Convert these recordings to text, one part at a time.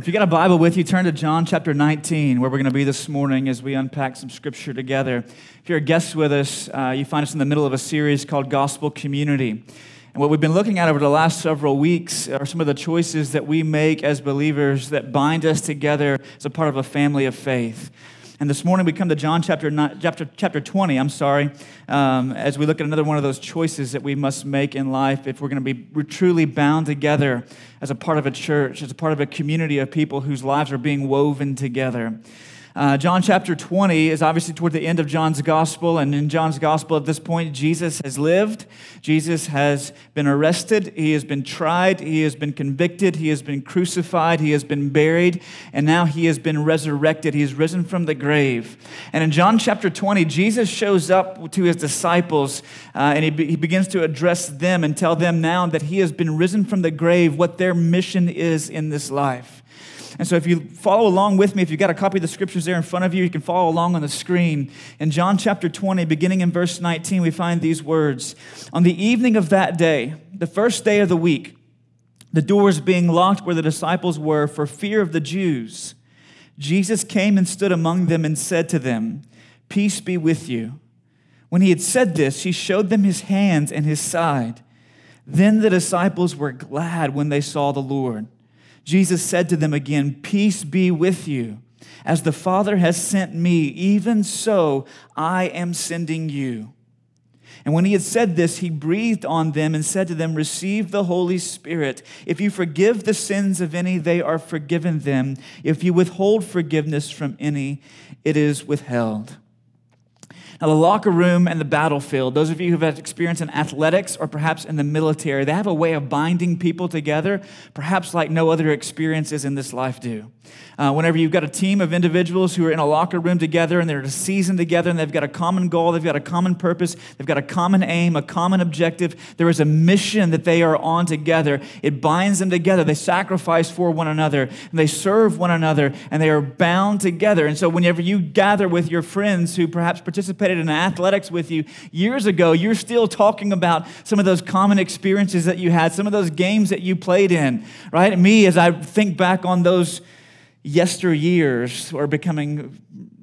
if you got a Bible with you, turn to John chapter 19, where we're going to be this morning as we unpack some scripture together. If you're a guest with us, uh, you find us in the middle of a series called Gospel Community. And what we've been looking at over the last several weeks are some of the choices that we make as believers that bind us together as a part of a family of faith. And this morning we come to John chapter, chapter, chapter 20, I'm sorry, um, as we look at another one of those choices that we must make in life if we're going to be truly bound together as a part of a church, as a part of a community of people whose lives are being woven together. Uh, John chapter 20 is obviously toward the end of John's gospel. And in John's gospel, at this point, Jesus has lived. Jesus has been arrested. He has been tried. He has been convicted. He has been crucified. He has been buried. And now he has been resurrected. He has risen from the grave. And in John chapter 20, Jesus shows up to his disciples uh, and he, be- he begins to address them and tell them now that he has been risen from the grave, what their mission is in this life. And so, if you follow along with me, if you've got a copy of the scriptures there in front of you, you can follow along on the screen. In John chapter 20, beginning in verse 19, we find these words On the evening of that day, the first day of the week, the doors being locked where the disciples were for fear of the Jews, Jesus came and stood among them and said to them, Peace be with you. When he had said this, he showed them his hands and his side. Then the disciples were glad when they saw the Lord. Jesus said to them again, Peace be with you. As the Father has sent me, even so I am sending you. And when he had said this, he breathed on them and said to them, Receive the Holy Spirit. If you forgive the sins of any, they are forgiven them. If you withhold forgiveness from any, it is withheld. Now, the locker room and the battlefield, those of you who've had experience in athletics or perhaps in the military, they have a way of binding people together, perhaps like no other experiences in this life do. Uh, whenever you've got a team of individuals who are in a locker room together and they're in a season together and they've got a common goal, they've got a common purpose, they've got a common aim, a common objective, there is a mission that they are on together. It binds them together. They sacrifice for one another and they serve one another and they are bound together. And so, whenever you gather with your friends who perhaps participated in athletics with you years ago, you're still talking about some of those common experiences that you had, some of those games that you played in, right? Me, as I think back on those yesteryears are becoming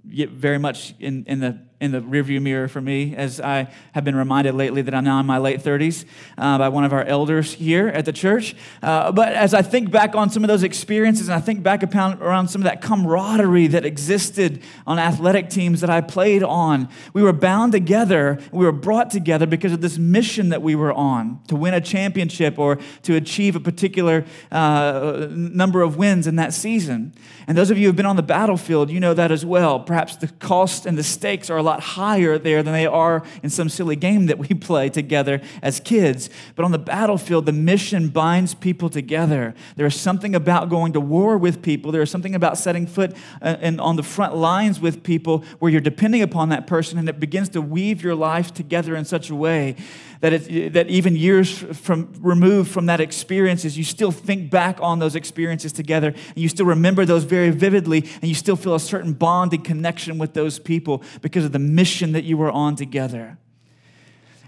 very much in, in the in the rearview mirror for me as I have been reminded lately that I'm now in my late 30s uh, by one of our elders here at the church. Uh, but as I think back on some of those experiences and I think back upon, around some of that camaraderie that existed on athletic teams that I played on, we were bound together, we were brought together because of this mission that we were on to win a championship or to achieve a particular uh, number of wins in that season. And those of you who have been on the battlefield, you know that as well. Perhaps the cost and the stakes are lot higher there than they are in some silly game that we play together as kids. But on the battlefield, the mission binds people together. There is something about going to war with people, there is something about setting foot uh, and on the front lines with people where you're depending upon that person and it begins to weave your life together in such a way that, that even years from removed from that experiences, you still think back on those experiences together and you still remember those very vividly and you still feel a certain bond and connection with those people because of the mission that you were on together.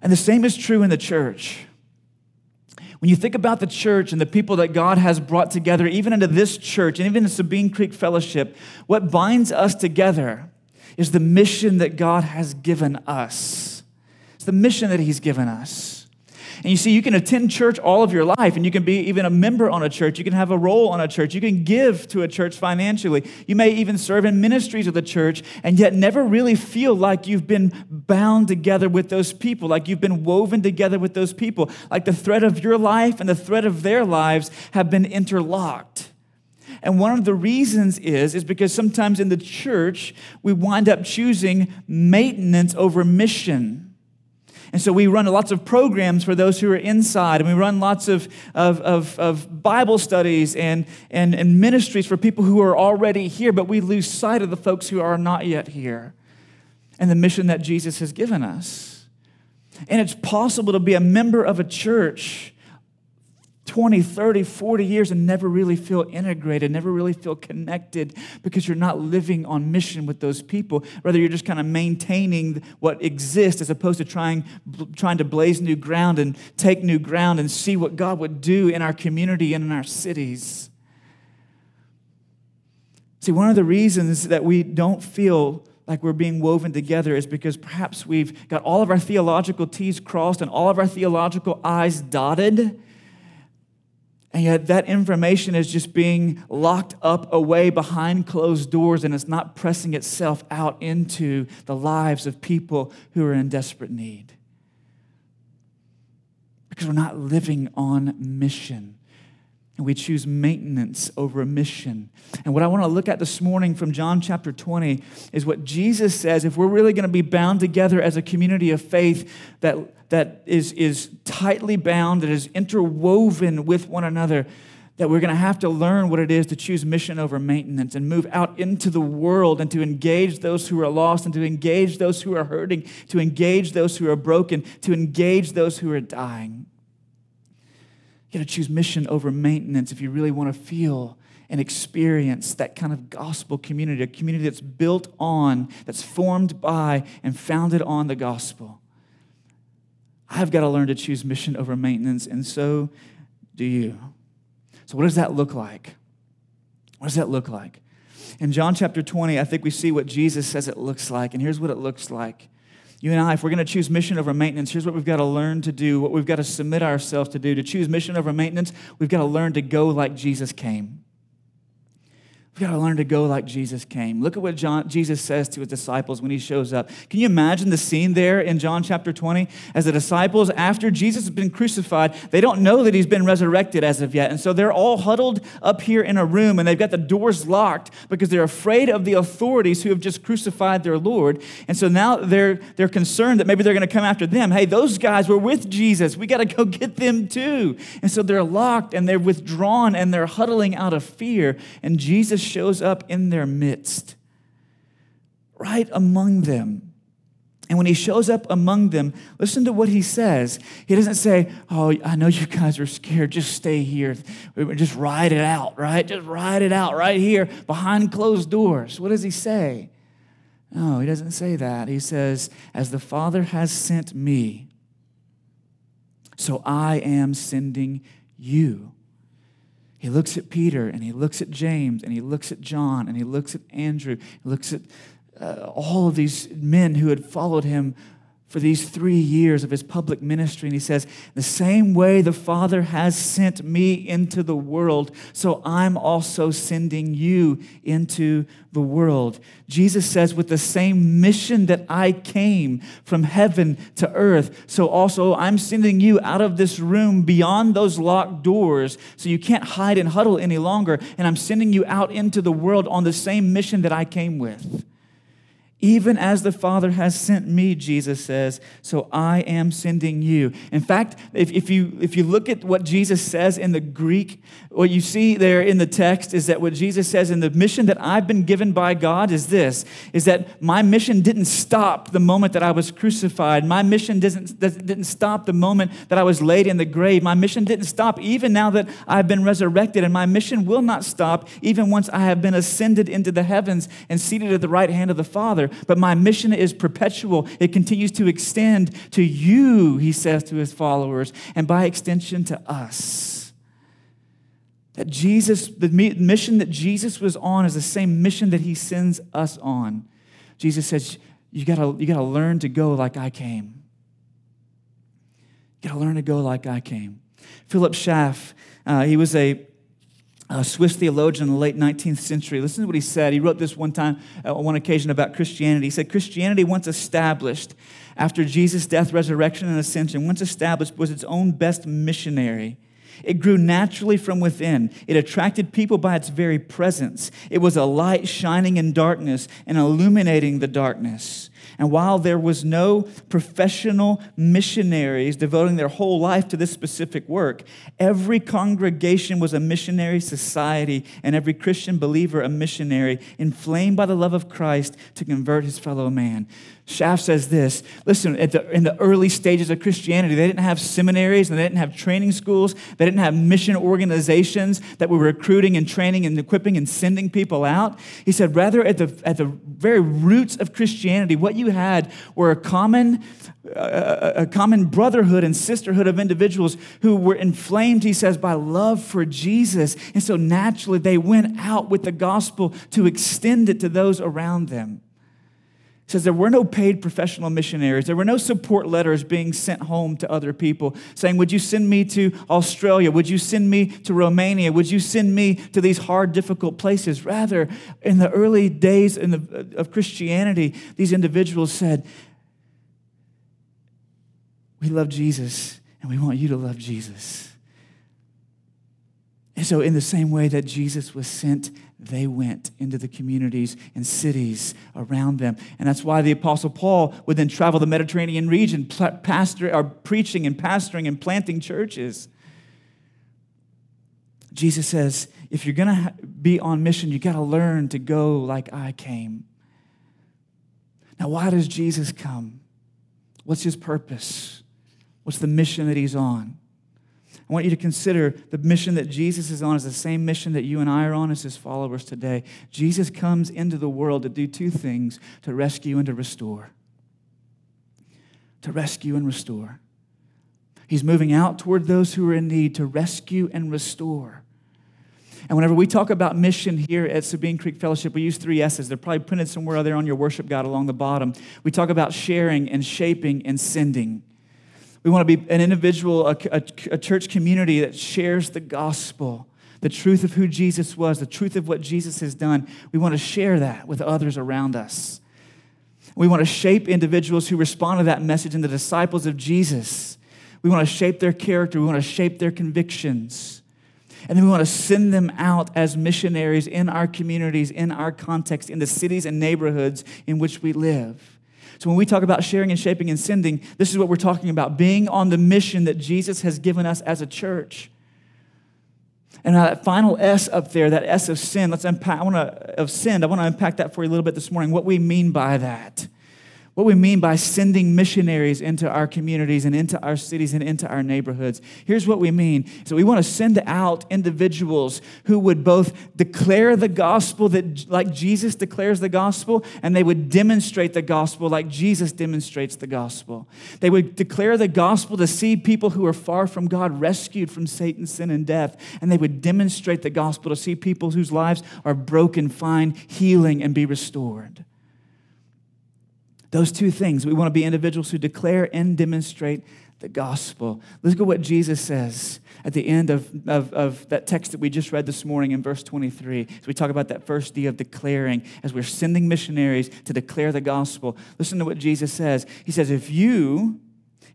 And the same is true in the church. When you think about the church and the people that God has brought together, even into this church and even in Sabine Creek Fellowship, what binds us together is the mission that God has given us. It's the mission that He's given us. And you see, you can attend church all of your life, and you can be even a member on a church. You can have a role on a church. You can give to a church financially. You may even serve in ministries of the church, and yet never really feel like you've been bound together with those people, like you've been woven together with those people, like the thread of your life and the thread of their lives have been interlocked. And one of the reasons is is because sometimes in the church we wind up choosing maintenance over mission. And so we run lots of programs for those who are inside, and we run lots of, of, of, of, Bible studies and, and, and ministries for people who are already here, but we lose sight of the folks who are not yet here and the mission that Jesus has given us. And it's possible to be a member of a church 20, 30, 40 years and never really feel integrated, never really feel connected because you're not living on mission with those people. Rather, you're just kind of maintaining what exists as opposed to trying, trying to blaze new ground and take new ground and see what God would do in our community and in our cities. See, one of the reasons that we don't feel like we're being woven together is because perhaps we've got all of our theological T's crossed and all of our theological I's dotted. And yet, that information is just being locked up away behind closed doors and it's not pressing itself out into the lives of people who are in desperate need. Because we're not living on mission and we choose maintenance over mission. And what I want to look at this morning from John chapter 20 is what Jesus says if we're really going to be bound together as a community of faith that, that is, is tightly bound, that is interwoven with one another, that we're going to have to learn what it is to choose mission over maintenance and move out into the world and to engage those who are lost and to engage those who are hurting, to engage those who are broken, to engage those who are dying. You got to choose mission over maintenance if you really want to feel and experience that kind of gospel community, a community that's built on, that's formed by, and founded on the gospel. I've got to learn to choose mission over maintenance, and so do you. So, what does that look like? What does that look like? In John chapter 20, I think we see what Jesus says it looks like, and here's what it looks like. You and I, if we're going to choose mission over maintenance, here's what we've got to learn to do, what we've got to submit ourselves to do. To choose mission over maintenance, we've got to learn to go like Jesus came. We've got to learn to go like Jesus came. Look at what John, Jesus says to his disciples when he shows up. Can you imagine the scene there in John chapter 20? As the disciples, after Jesus has been crucified, they don't know that he's been resurrected as of yet. And so they're all huddled up here in a room and they've got the doors locked because they're afraid of the authorities who have just crucified their Lord. And so now they're, they're concerned that maybe they're going to come after them. Hey, those guys were with Jesus. We got to go get them too. And so they're locked and they're withdrawn and they're huddling out of fear. And Jesus shows up in their midst, right among them. And when he shows up among them, listen to what he says. He doesn't say, Oh, I know you guys are scared. Just stay here. Just ride it out, right? Just ride it out right here behind closed doors. What does he say? No, he doesn't say that. He says, As the Father has sent me, so I am sending you. He looks at Peter and he looks at James and he looks at John and he looks at Andrew. He looks at uh, all of these men who had followed him for these three years of his public ministry. And he says, The same way the Father has sent me into the world, so I'm also sending you into the world. Jesus says, With the same mission that I came from heaven to earth, so also I'm sending you out of this room beyond those locked doors, so you can't hide and huddle any longer. And I'm sending you out into the world on the same mission that I came with. Even as the Father has sent me, Jesus says, so I am sending you. In fact, if, if, you, if you look at what Jesus says in the Greek, what you see there in the text is that what Jesus says in the mission that I've been given by God is this, is that my mission didn't stop the moment that I was crucified. My mission didn't, didn't stop the moment that I was laid in the grave. My mission didn't stop even now that I've been resurrected. And my mission will not stop even once I have been ascended into the heavens and seated at the right hand of the Father but my mission is perpetual. It continues to extend to you, he says to his followers, and by extension to us. That Jesus, the mission that Jesus was on is the same mission that he sends us on. Jesus says, You gotta, you gotta learn to go like I came. You gotta learn to go like I came. Philip Schaff, uh, he was a a Swiss theologian in the late 19th century. Listen to what he said. He wrote this one time, uh, on one occasion, about Christianity. He said, Christianity, once established after Jesus' death, resurrection, and ascension, once established, was its own best missionary. It grew naturally from within. It attracted people by its very presence. It was a light shining in darkness and illuminating the darkness. And while there was no professional missionaries devoting their whole life to this specific work, every congregation was a missionary society, and every Christian believer a missionary, inflamed by the love of Christ to convert his fellow man. Schaff says this listen, the, in the early stages of Christianity, they didn't have seminaries and they didn't have training schools. They didn't have mission organizations that were recruiting and training and equipping and sending people out. He said, rather, at the, at the very roots of Christianity, what you had were a common, uh, a common brotherhood and sisterhood of individuals who were inflamed, he says, by love for Jesus. And so naturally, they went out with the gospel to extend it to those around them says there were no paid professional missionaries. There were no support letters being sent home to other people saying, Would you send me to Australia? Would you send me to Romania? Would you send me to these hard, difficult places? Rather, in the early days the, of Christianity, these individuals said, We love Jesus and we want you to love Jesus. And so, in the same way that Jesus was sent they went into the communities and cities around them. And that's why the Apostle Paul would then travel the Mediterranean region, pastor, or preaching and pastoring and planting churches. Jesus says, if you're going to be on mission, you got to learn to go like I came. Now, why does Jesus come? What's his purpose? What's the mission that he's on? I want you to consider the mission that Jesus is on is the same mission that you and I are on as his followers today. Jesus comes into the world to do two things to rescue and to restore. To rescue and restore. He's moving out toward those who are in need to rescue and restore. And whenever we talk about mission here at Sabine Creek Fellowship, we use three S's. They're probably printed somewhere there on your worship guide along the bottom. We talk about sharing and shaping and sending. We want to be an individual, a, a, a, church community that shares the gospel, the truth of who Jesus was, the truth of what Jesus has done. We want to share that with others around us. We want to shape individuals who respond to that message into disciples of Jesus. We want to shape their character, we want to shape their convictions. And then we want to send them out as missionaries in our communities, in our context, in the cities and neighborhoods in which we live. So when we talk about sharing and shaping and sending, this is what we're talking about being on the mission that Jesus has given us as a church. And now that final S up there, that S of sin, let's unpack, I want to, of sin, I want to unpack that for you a little bit this morning, what we mean by that what we mean by sending missionaries into our communities and into our cities and into our neighborhoods. Here's what we mean. So we want to send out individuals who would both declare the gospel that like Jesus declares the gospel and they would demonstrate the gospel like Jesus demonstrates the gospel. They would declare the gospel to see people who are far from God rescued from Satan's sin and death and they would demonstrate the gospel to see people whose lives are broken find healing and be restored. Those two things. We want to be individuals who declare and demonstrate the gospel. Look at what Jesus says at the end of, of, of, that text that we just read this morning in verse 23. As we talk about that first D of declaring, as we're sending missionaries to declare the gospel. Listen to what Jesus says. He says, If you,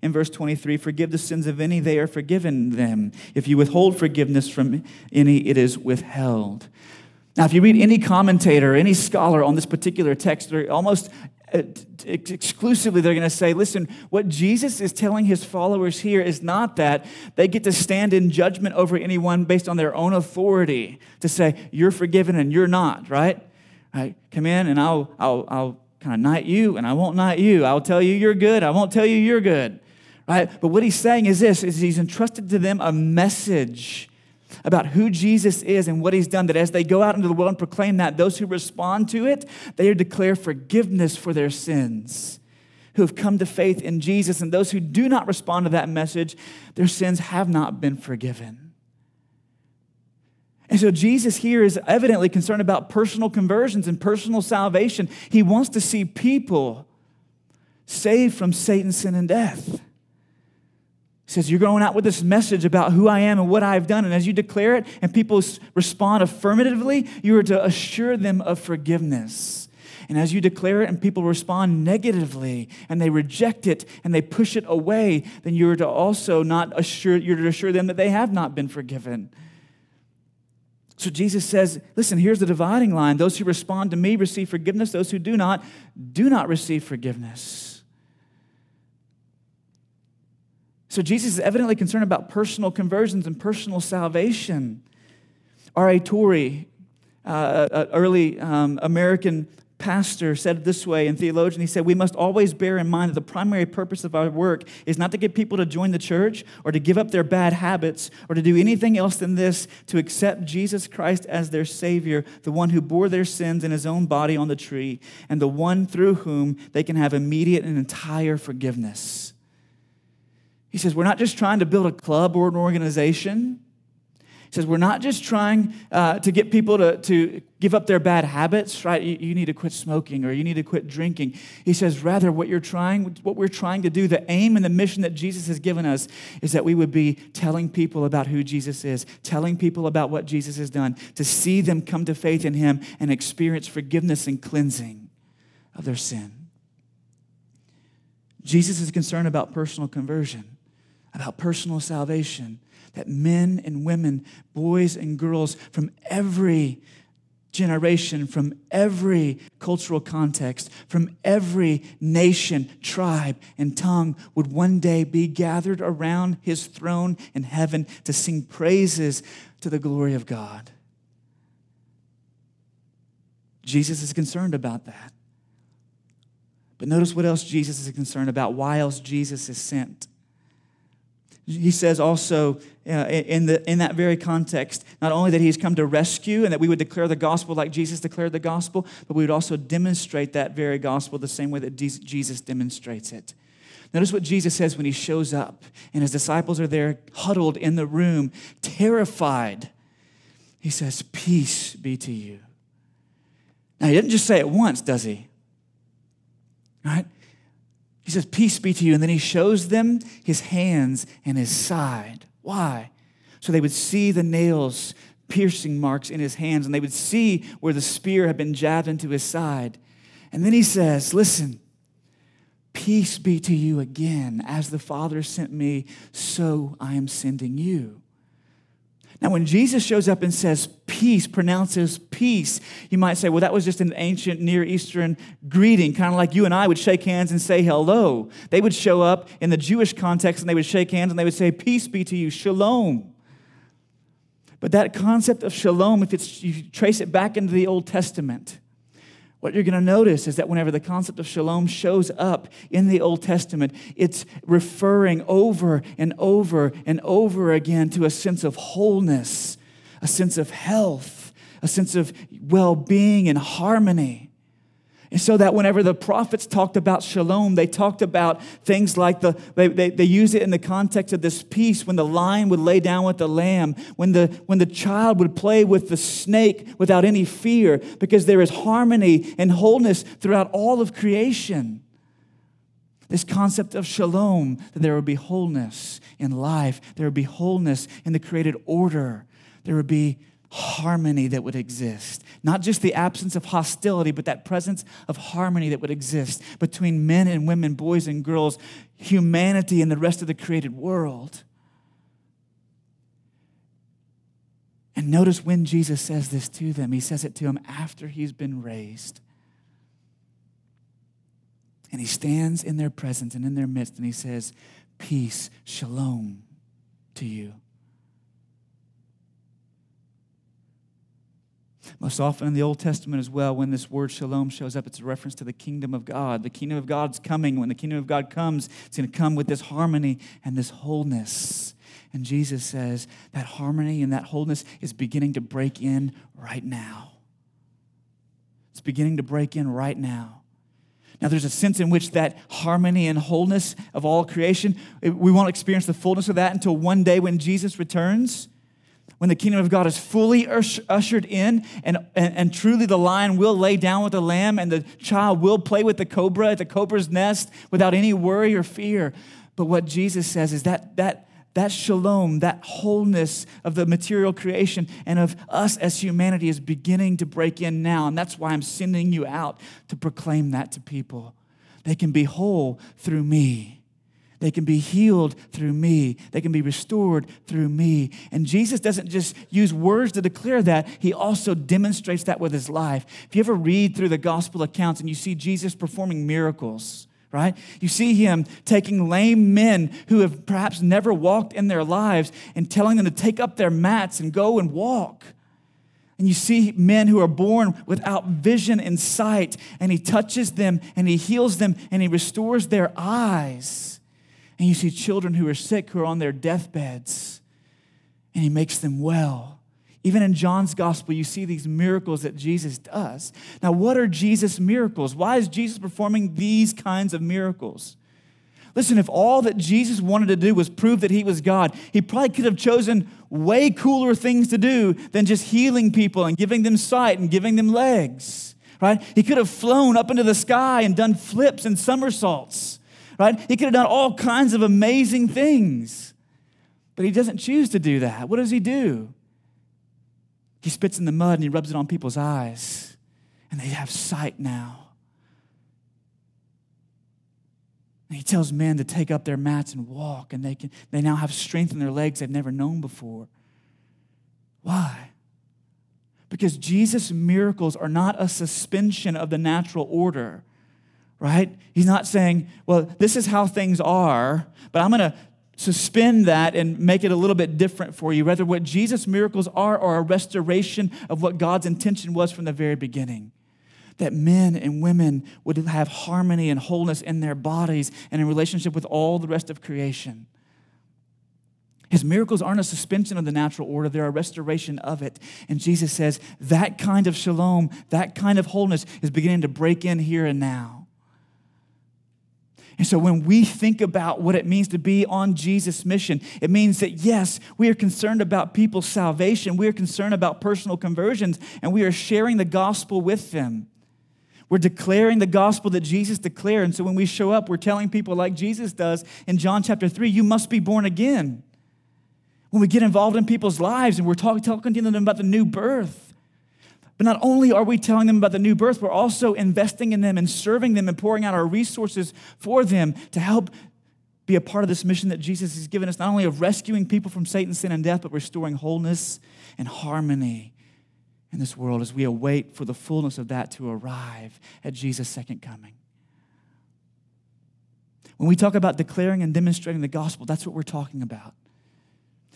in verse 23, forgive the sins of any, they are forgiven them. If you withhold forgiveness from any, it is withheld. Now, if you read any commentator, any scholar on this particular text, they're almost Uh, exclusively they're going to say, listen, what Jesus is telling his followers here is not that they get to stand in judgment over anyone based on their own authority to say, you're forgiven and you're not, right? right? Come in and I'll, I'll, I'll kind of knight you and I won't knight you. I'll tell you you're good. I won't tell you you're good, right? But what he's saying is this, is he's entrusted to them a message about who Jesus is and what he's done, that as they go out into the world and proclaim that, those who respond to it, they are declare forgiveness for their sins, who have come to faith in Jesus. And those who do not respond to that message, their sins have not been forgiven. And so Jesus here is evidently concerned about personal conversions and personal salvation. He wants to see people saved from Satan's sin and death. Says, You're going out with this message about who I am and what I've done. And as you declare it and people respond affirmatively, you are to assure them of forgiveness. And as you declare it and people respond negatively and they reject it and they push it away, then you're to also not assure, you're to assure them that they have not been forgiven. So Jesus says, listen, here's the dividing line. Those who respond to me receive forgiveness, those who do not, do not receive forgiveness. So Jesus is evidently concerned about personal conversions and personal salvation. R.A. Torrey, uh, early um, American pastor said it this way, and theologian, he said, We must always bear in mind that the primary purpose of our work is not to get people to join the church or to give up their bad habits or to do anything else than this to accept Jesus Christ as their Savior, the one who bore their sins in his own body on the tree, and the one through whom they can have immediate and entire forgiveness. He says, We're not just trying to build a club or an organization. He says we're not just trying uh, to get people to, to give up their bad habits right? You, you, need to quit smoking or you need to quit drinking. He says rather what you're trying what we're trying to do the aim and the mission that jesus has given us is that we would be telling people about who jesus is telling people about what jesus has done to see them come to faith in him and experience forgiveness and cleansing of their sin. Jesus is concerned about personal conversion about personal salvation that men and women, boys and girls from every generation, from every cultural context, from every nation, tribe, and tongue would one day be gathered around his throne in heaven to sing praises to the glory of God. Jesus is concerned about that. But notice what else Jesus is concerned about, why else Jesus is sent. He says also uh, in, the, in that very context, not only that he's come to rescue and that we would declare the gospel like Jesus declared the gospel, but we would also demonstrate that very gospel the same way that Jesus demonstrates it. Notice what Jesus says when he shows up and his disciples are there huddled in the room, terrified. He says, Peace be to you. Now, he didn't just say it once, does he? Right? He says, Peace be to you. And then he shows them his hands and his side. Why? So they would see the nails, piercing marks in his hands, and they would see where the spear had been jabbed into his side. And then he says, Listen, peace be to you again. As the Father sent me, so I am sending you. Now, when Jesus shows up and says peace, pronounces peace, you might say, well, that was just an ancient Near Eastern greeting, kind of like you and I would shake hands and say hello. They would show up in the Jewish context and they would shake hands and they would say, peace be to you, shalom. But that concept of shalom, if it's, you trace it back into the Old Testament, what you're going to notice is that whenever the concept of shalom shows up in the Old Testament, it's referring over and over and over again to a sense of wholeness, a sense of health, a sense of well being and harmony. And so that whenever the prophets talked about shalom, they talked about things like the, they, they, they use it in the context of this peace when the lion would lay down with the lamb, when the, when the child would play with the snake without any fear, because there is harmony and wholeness throughout all of creation. This concept of shalom, that there would be wholeness in life, there would be wholeness in the created order, there would be harmony that would exist. Not just the absence of hostility, but that presence of harmony that would exist between men and women, boys and girls, humanity and the rest of the created world. And notice when Jesus says this to them, he says it to them after he's been raised. And he stands in their presence and in their midst and he says, Peace, shalom to you. Most often in the Old Testament as well, when this word shalom shows up, it's a reference to the kingdom of God. The kingdom of God's coming. When the kingdom of God comes, it's going to come with this harmony and this wholeness. And Jesus says that harmony and that wholeness is beginning to break in right now. It's beginning to break in right now. Now, there's a sense in which that harmony and wholeness of all creation, we won't experience the fullness of that until one day when Jesus returns when the kingdom of God is fully ushered in, and, and, and, truly the lion will lay down with the lamb, and the child will play with the cobra at the cobra's nest without any worry or fear. But what Jesus says is that, that, that shalom, that wholeness of the material creation and of us as humanity is beginning to break in now. And that's why I'm sending you out to proclaim that to people. They can be whole through me. They can be healed through me. They can be restored through me. And Jesus doesn't just use words to declare that, he also demonstrates that with his life. If you ever read through the gospel accounts and you see Jesus performing miracles, right? You see him taking lame men who have perhaps never walked in their lives and telling them to take up their mats and go and walk. And you see men who are born without vision and sight, and he touches them and he heals them and he restores their eyes. And you see children who are sick who are on their deathbeds, and he makes them well. Even in John's gospel, you see these miracles that Jesus does. Now, what are Jesus' miracles? Why is Jesus performing these kinds of miracles? Listen, if all that Jesus wanted to do was prove that he was God, he probably could have chosen way cooler things to do than just healing people and giving them sight and giving them legs, right? He could have flown up into the sky and done flips and somersaults, right? He could have done all kinds of amazing things. But he doesn't choose to do that. What does he do? He spits in the mud and he rubs it on people's eyes, and they have sight now. And he tells men to take up their mats and walk, and they, can, they now have strength in their legs they've never known before. Why? Because Jesus' miracles are not a suspension of the natural order, right? He's not saying, well, this is how things are, but I'm going to suspend that and make it a little bit different for you. Rather, what Jesus' miracles are are a restoration of what God's intention was from the very beginning that men and women would have harmony and wholeness in their bodies and in relationship with all the rest of creation. His miracles aren't a suspension of the natural order, they're a restoration of it. And Jesus says that kind of shalom, that kind of wholeness is beginning to break in here and now. And so when we think about what it means to be on Jesus' mission, it means that yes, we are concerned about people's salvation, we are concerned about personal conversions, and we are sharing the gospel with them. We're declaring the gospel that Jesus declared. And so when we show up, we're telling people, like Jesus does in John chapter 3, you must be born again. When we get involved in people's lives and we're talk, talking to them about the new birth. But not only are we telling them about the new birth, we're also investing in them and serving them and pouring out our resources for them to help be a part of this mission that Jesus has given us, not only of rescuing people from Satan's sin and death, but restoring wholeness and harmony in this world as we await for the fullness of that to arrive at Jesus' second coming. When we talk about declaring and demonstrating the gospel, that's what we're talking about.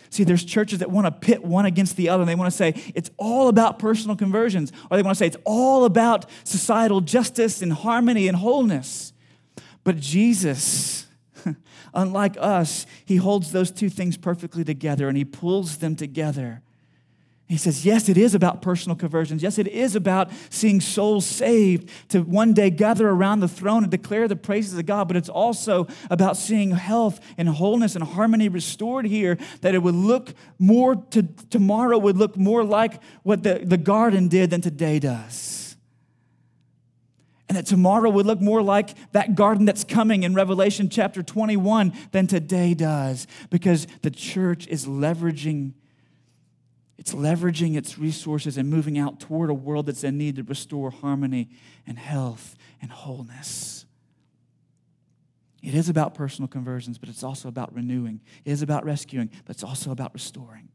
See, there's churches that want to pit one against the other, and they want to say it's all about personal conversions, or they want to say it's all about societal justice and harmony and wholeness. But Jesus, unlike us, he holds those two things perfectly together and he pulls them together he says, Yes, it is about personal conversions. Yes, it is about seeing souls saved to one day gather around the throne and declare the praises of God, but it's also about seeing health and wholeness and harmony restored here, that it would look more to tomorrow would look more like what the, the garden did than today does. And that tomorrow would look more like that garden that's coming in Revelation chapter 21 than today does, because the church is leveraging it's leveraging its resources and moving out toward a world that's in need to restore harmony and health and wholeness. It is about personal conversions, but it's also about renewing. It is about rescuing, but it's also about restoring.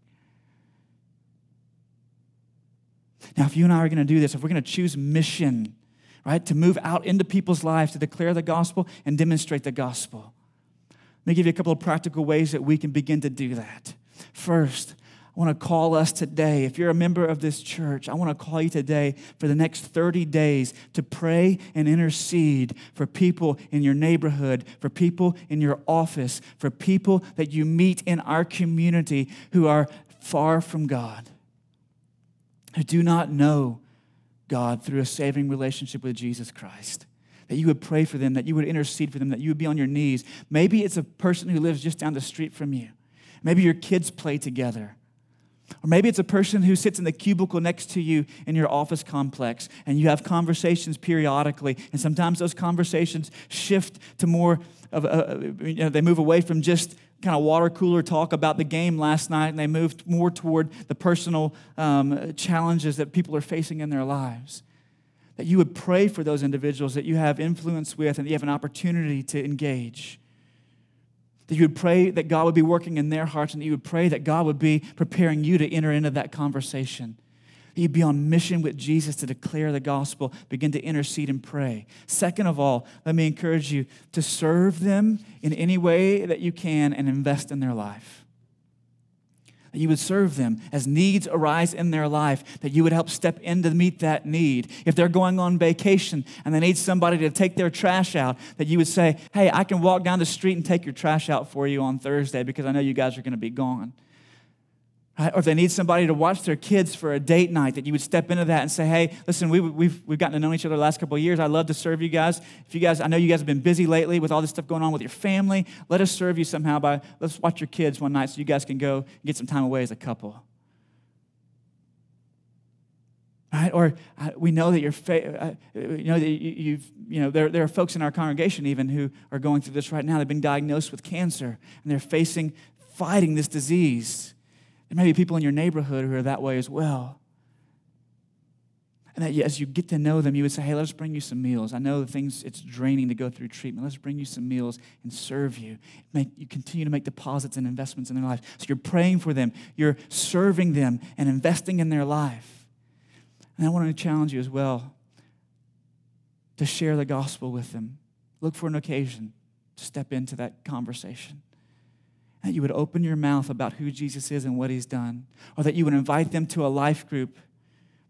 Now, if you and I are going to do this, if we're going to choose mission, right, to move out into people's lives to declare the gospel and demonstrate the gospel, let me give you a couple of practical ways that we can begin to do that. First, I want to call us today. If you're a member of this church, I want to call you today for the next 30 days to pray and intercede for people in your neighborhood, for people in your office, for people that you meet in our community who are far from God, who do not know God through a saving relationship with Jesus Christ. That you would pray for them, that you would intercede for them, that you would be on your knees. Maybe it's a person who lives just down the street from you. Maybe your kids play together. Or maybe it's a person who sits in the cubicle next to you in your office complex and you have conversations periodically. And sometimes those conversations shift to more of, a, you know, they move away from just kind of water cooler talk about the game last night and they move more toward the personal um, challenges that people are facing in their lives. That you would pray for those individuals that you have influence with and that you have an opportunity to engage. That you would pray that God would be working in their hearts and that you would pray that God would be preparing you to enter into that conversation. That you'd be on mission with Jesus to declare the gospel, begin to intercede and pray. Second of all, let me encourage you to serve them in any way that you can and invest in their life. That you would serve them as needs arise in their life, that you would help step in to meet that need. If they're going on vacation and they need somebody to take their trash out, that you would say, Hey, I can walk down the street and take your trash out for you on Thursday because I know you guys are going to be gone. Right? Or if they need somebody to watch their kids for a date night, that you would step into that and say, hey, listen, we, we've, we've gotten to know each other the last couple of years. I'd love to serve you guys. If you guys, I know you guys have been busy lately with all this stuff going on with your family. Let us serve you somehow by, let's watch your kids one night so you guys can go and get some time away as a couple. Right? Or uh, we know that you're, fa- uh, you know that you, have you know, there, there are folks in our congregation even who are going through this right now. They've been diagnosed with cancer and they're facing, fighting this disease. There may be people in your neighborhood who are that way as well. And that as you get to know them, you would say, hey, let us bring you some meals. I know the things, it's draining to go through treatment. Let's bring you some meals and serve you. Make, you continue to make deposits and investments in their life. So you're praying for them, you're serving them and investing in their life. And I want to challenge you as well to share the gospel with them. Look for an occasion to step into that conversation that you would open your mouth about who Jesus is and what he's done, or that you would invite them to a life group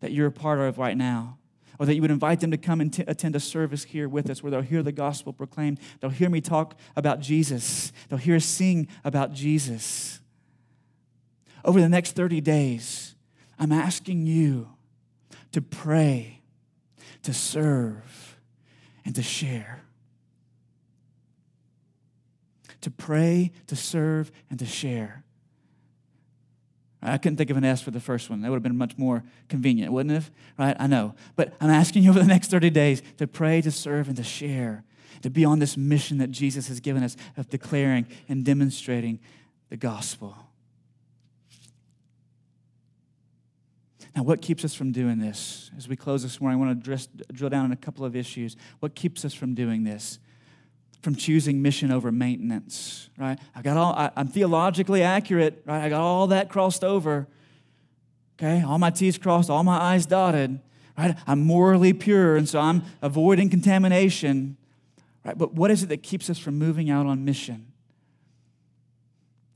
that you're a part of right now, or that you would invite them to come and t- attend a service here with us where they'll hear the gospel proclaimed. They'll hear me talk about Jesus, they'll hear us sing about Jesus. Over the next 30 days, I'm asking you to pray, to serve, and to share to pray, to serve, and to share. I couldn't think of an S for the first one. That would have been much more convenient, wouldn't it? Right? I know. But I'm asking you over the next 30 days to pray, to serve, and to share, to be on this mission that Jesus has given us of declaring and demonstrating the gospel. Now, what keeps us from doing this? As we close this morning, I want to drill down on a couple of issues. What keeps us from doing this? From choosing mission over maintenance, right? I got all, I, am theologically accurate, right? I got all that crossed over, okay? All my T's crossed, all my I's dotted, right? I'm morally pure, and so I'm avoiding contamination, right? But what is it that keeps us from moving out on mission?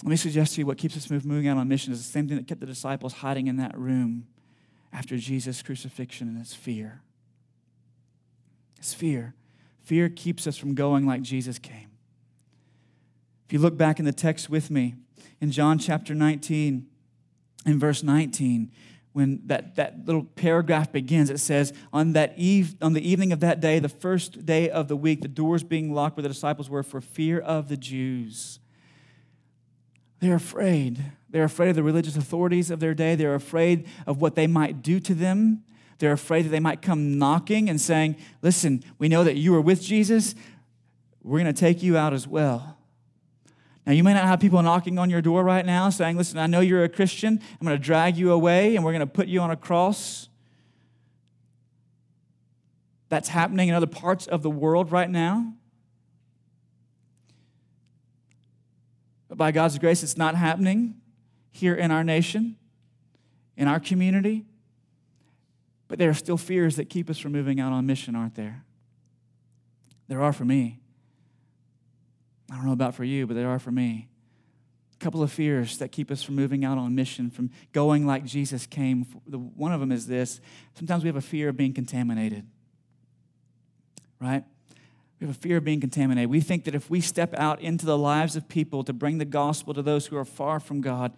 Let me suggest to you what keeps us from moving out on mission is the same thing that kept the disciples hiding in that room after Jesus' crucifixion, and it's fear. It's fear. Fear keeps us from going like Jesus came. If you look back in the text with me, in John chapter 19, in verse 19, when that, that little paragraph begins, it says, on, that eve, on the evening of that day, the first day of the week, the doors being locked where the disciples were for fear of the Jews. They're afraid. They're afraid of the religious authorities of their day. They're afraid of what they might do to them. They're afraid that they might come knocking and saying, Listen, we know that you are with Jesus. We're going to take you out as well. Now, you may not have people knocking on your door right now saying, Listen, I know you're a Christian. I'm going to drag you away and we're going to put you on a cross. That's happening in other parts of the world right now. But by God's grace, it's not happening here in our nation, in our community. But there are still fears that keep us from moving out on mission, aren't there? There are for me. I don't know about for you, but there are for me. A couple of fears that keep us from moving out on mission, from going like Jesus came. One of them is this sometimes we have a fear of being contaminated, right? We have a fear of being contaminated. We think that if we step out into the lives of people to bring the gospel to those who are far from God,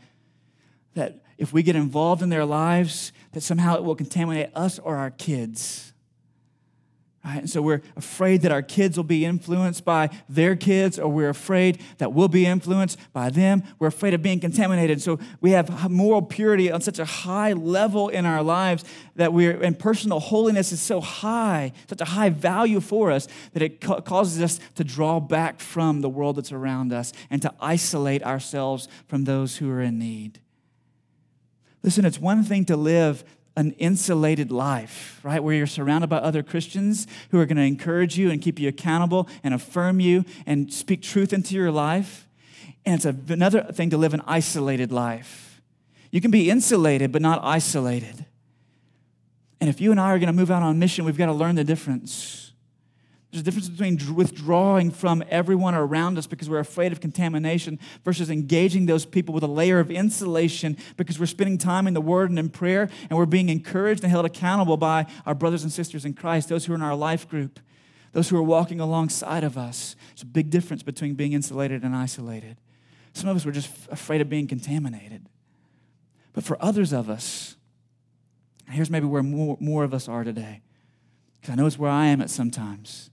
that if we get involved in their lives, that somehow it will contaminate us or our kids. Right? And so we're afraid that our kids will be influenced by their kids, or we're afraid that we'll be influenced by them. We're afraid of being contaminated. So we have moral purity on such a high level in our lives that we're, and personal holiness is so high, such a high value for us, that it ca- causes us to draw back from the world that's around us and to isolate ourselves from those who are in need. Listen, it's one thing to live an insulated life, right? Where you're surrounded by other Christians who are going to encourage you and keep you accountable and affirm you and speak truth into your life. And it's another thing to live an isolated life. You can be insulated, but not isolated. And if you and I are going to move out on mission, we've got to learn the difference. There's a difference between withdrawing from everyone around us because we're afraid of contamination versus engaging those people with a layer of insulation because we're spending time in the Word and in prayer and we're being encouraged and held accountable by our brothers and sisters in Christ, those who are in our life group, those who are walking alongside of us. There's a big difference between being insulated and isolated. Some of us were just afraid of being contaminated. But for others of us, here's maybe where more, more of us are today, because I know it's where I am at sometimes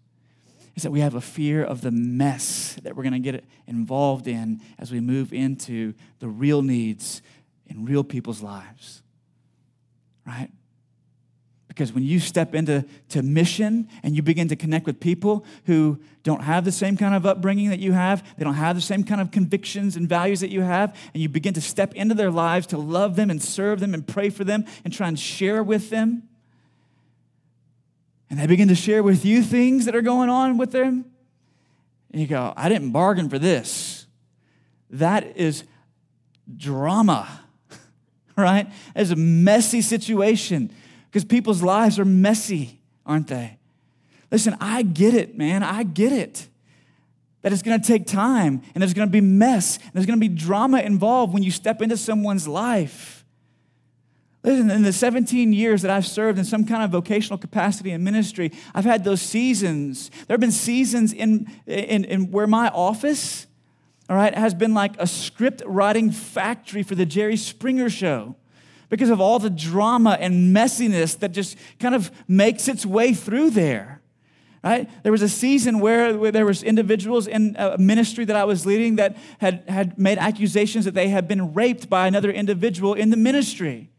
is that we have a fear of the mess that we're going to get involved in as we move into the real needs in real people's lives. Right? Because when you step into to mission and you begin to connect with people who don't have the same kind of upbringing that you have, they don't have the same kind of convictions and values that you have, and you begin to step into their lives to love them and serve them and pray for them and try and share with them, and they begin to share with you things that are going on with them, and you go, I didn't bargain for this. That is drama, right? It's a messy situation because people's lives are messy, aren't they? Listen, I get it, man. I get it. That it's gonna take time and there's gonna be mess and there's gonna be drama involved when you step into someone's life. Listen, in the 17 years that I've served in some kind of vocational capacity in ministry, I've had those seasons. There have been seasons in, in, in where my office, all right, has been like a script writing factory for the Jerry Springer show because of all the drama and messiness that just kind of makes its way through there. Right? There was a season where, where there was individuals in a ministry that I was leading that had, had made accusations that they had been raped by another individual in the ministry.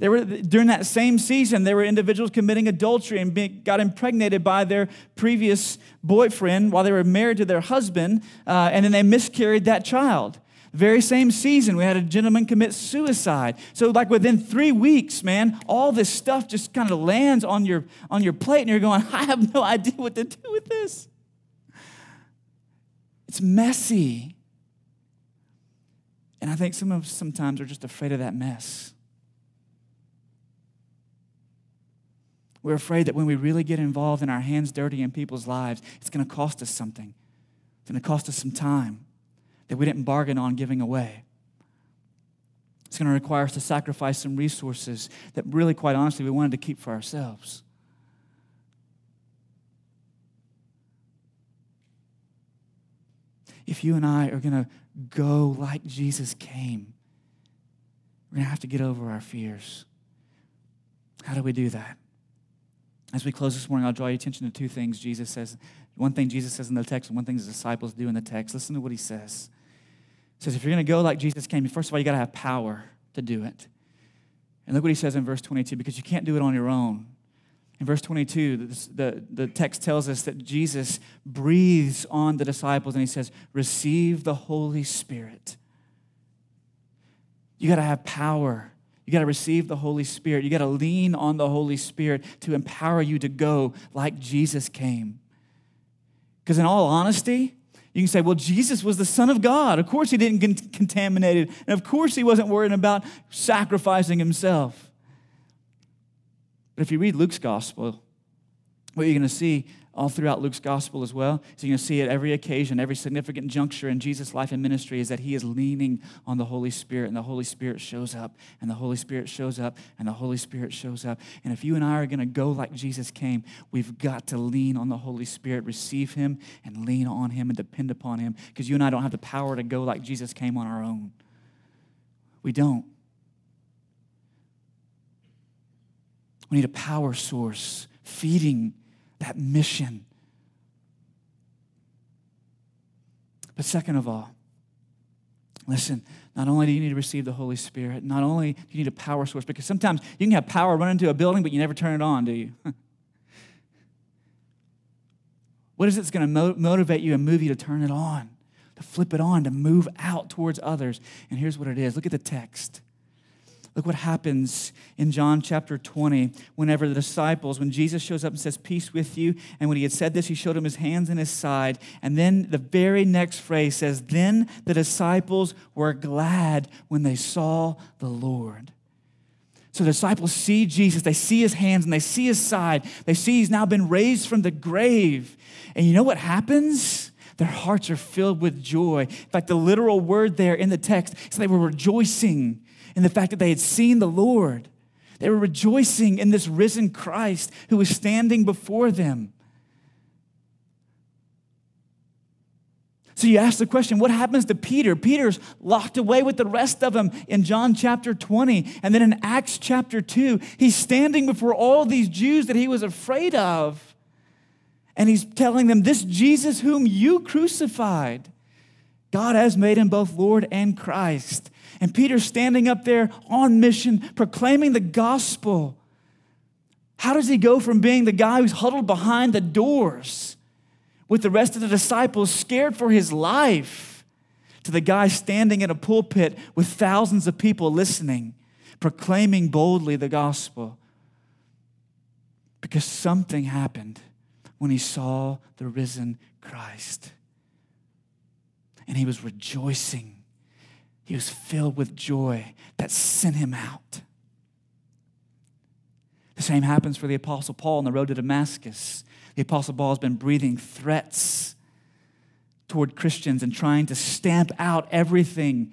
Were, during that same season, there were individuals committing adultery and being, got impregnated by their previous boyfriend while they were married to their husband, uh, and then they miscarried that child. Very same season, we had a gentleman commit suicide. So, like within three weeks, man, all this stuff just kind of lands on your on your plate, and you're going, I have no idea what to do with this. It's messy. And I think some of us sometimes are just afraid of that mess. We're afraid that when we really get involved and our hands dirty in people's lives, it's going to cost us something. It's going to cost us some time that we didn't bargain on giving away. It's going to require us to sacrifice some resources that really, quite honestly, we wanted to keep for ourselves. If you and I are going to go like Jesus came, we're going to have to get over our fears. How do we do that? As we close this morning, I'll draw your attention to two things Jesus says. One thing Jesus says in the text, and one thing his disciples do in the text. Listen to what he says. He says, if you're going to go like Jesus came, first of all, you got to have power to do it. And look what he says in verse 22 because you can't do it on your own. In verse 22, the, the, the text tells us that Jesus breathes on the disciples and he says, Receive the Holy Spirit. You got to have power you got to receive the Holy Spirit. You got to lean on the Holy Spirit to empower you to go like Jesus came. Because, in all honesty, you can say, well, Jesus was the Son of God. Of course, he didn't get contaminated. And of course, he wasn't worried about sacrificing himself. But if you read Luke's gospel, what you're going to see all throughout Luke's gospel as well. So to see at every occasion, every significant juncture in Jesus' life and ministry is that he is leaning on the Holy Spirit, and the Holy Spirit shows up, and the Holy Spirit shows up, and the Holy Spirit shows up. And if you and I are going to go like Jesus came, we've got to lean on the Holy Spirit, receive him, and lean on him and depend upon him, because you and I don't have the power to go like Jesus came on our own. We don't. We need a power source feeding that mission. But second of all, listen, not only do you need to receive the Holy Spirit, not only do you need a power source, because sometimes you can have power run into a building, but you never turn it on, do you? what is it that's going to mo- motivate you and move you to turn it on, to flip it on, to move out towards others? And here's what it is look at the text. Look what happens in John chapter 20 whenever the disciples, when Jesus shows up and says, Peace with you. And when he had said this, he showed him his hands and his side. And then the very next phrase says, Then the disciples were glad when they saw the Lord. So the disciples see Jesus, they see his hands and they see his side. They see he's now been raised from the grave. And you know what happens? Their hearts are filled with joy. In fact, the literal word there in the text is they were rejoicing in the fact that they had seen the Lord. They were rejoicing in this risen Christ who was standing before them. So you ask the question, what happens to Peter? Peter's locked away with the rest of them in John chapter 20. And then in Acts chapter 2, he's standing before all these Jews that he was afraid of. And he's telling them, This Jesus whom you crucified, God has made him both Lord and Christ. And Peter's standing up there on mission, proclaiming the gospel. How does he go from being the guy who's huddled behind the doors? with the rest of the disciples, scared for his life, to the guy standing in a pulpit with thousands of people listening, proclaiming boldly the gospel. Because something happened when he saw the risen Christ. And he was rejoicing. He was filled with joy that sent him out. The same happens for the Apostle Paul on the road to Damascus. The Apostle Paul has been breathing threats toward Christians and trying to stamp out everything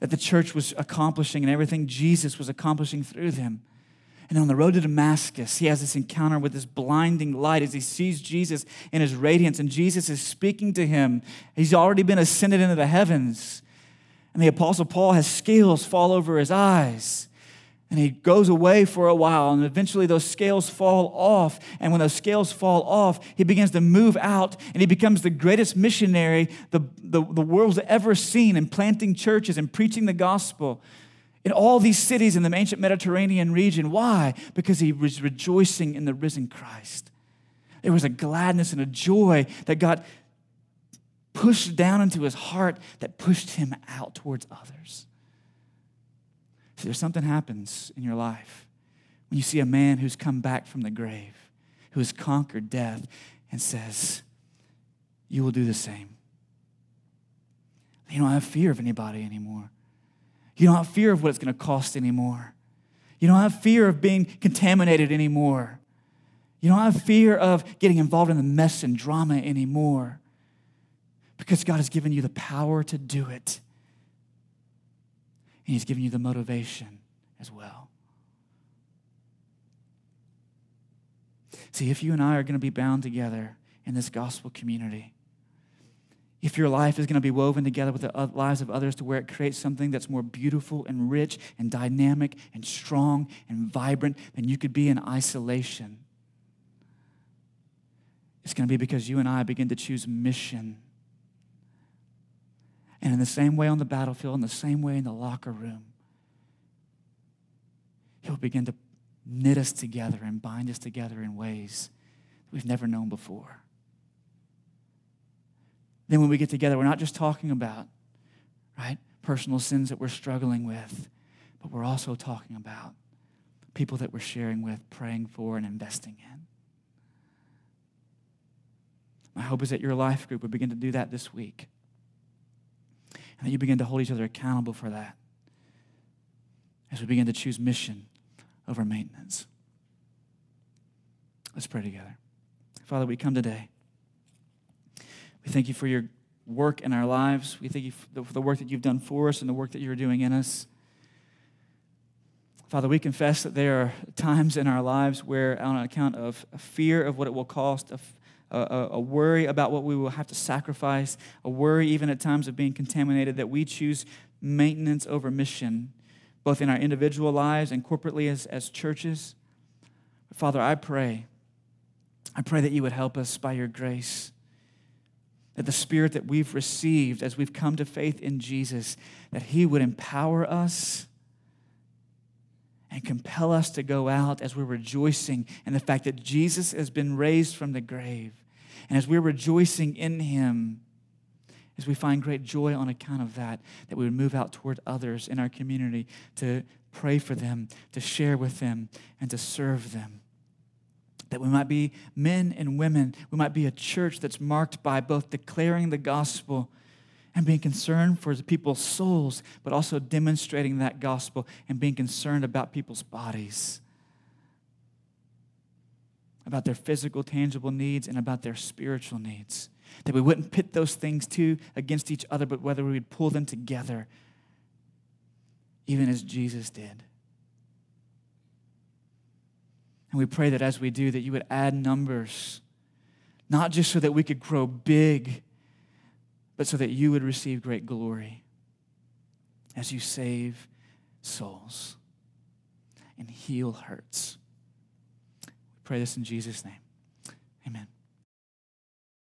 that the church was accomplishing and everything Jesus was accomplishing through them. And on the road to Damascus, he has this encounter with this blinding light as he sees Jesus in his radiance, and Jesus is speaking to him. He's already been ascended into the heavens. And the Apostle Paul has scales fall over his eyes. And he goes away for a while, and eventually those scales fall off. And when those scales fall off, he begins to move out, and he becomes the greatest missionary the, the, the world's ever seen in planting churches and preaching the gospel in all these cities in the ancient Mediterranean region. Why? Because he was rejoicing in the risen Christ. There was a gladness and a joy that got pushed down into his heart that pushed him out towards others. See, there's something happens in your life when you see a man who's come back from the grave, who has conquered death, and says, You will do the same. You don't have fear of anybody anymore. You don't have fear of what it's going to cost anymore. You don't have fear of being contaminated anymore. You don't have fear of getting involved in the mess and drama anymore because God has given you the power to do it. And He's given you the motivation as well. See, if you and I are going to be bound together in this gospel community, if your life is going to be woven together with the lives of others to where it creates something that's more beautiful and rich and dynamic and strong and vibrant than you could be in isolation, it's going to be because you and I begin to choose mission and in the same way on the battlefield, in the same way in the locker room, He'll begin to knit us together and bind us together in ways we've never known before. Then when we get together, we're not just talking about, right, personal sins that we're struggling with, but we're also talking about people that we're sharing with, praying for, and investing in. My hope is that your life group would begin to do that this week. And that you begin to hold each other accountable for that as we begin to choose mission over maintenance. Let's pray together. Father, we come today. We thank you for your work in our lives. We thank you for the work that you've done for us and the work that you're doing in us. Father, we confess that there are times in our lives where, on account of fear of what it will cost, of a, a, worry about what we will have to sacrifice, a worry even at times of being contaminated, that we choose maintenance over mission, both in our individual lives and corporately as, as churches. Father, I pray, I pray that you would help us by your grace. That the spirit that we've received as we've come to faith in Jesus, that he would empower us and compel us to go out as we're rejoicing in the fact that Jesus has been raised from the grave. And as we're rejoicing in him, as we find great joy on account of that, that we would move out toward others in our community to pray for them, to share with them, and to serve them. That we might be men and women, we might be a church that's marked by both declaring the gospel and being concerned for people's souls, but also demonstrating that gospel and being concerned about people's bodies, about their physical, tangible needs, and about their spiritual needs. That we wouldn't pit those things two against each other, but whether we would pull them together, even as Jesus did. And we pray that as we do, that you would add numbers, not just so that we could grow big but so that you would receive great glory as you save souls and heal hurts. We pray this in Jesus' name. Amen.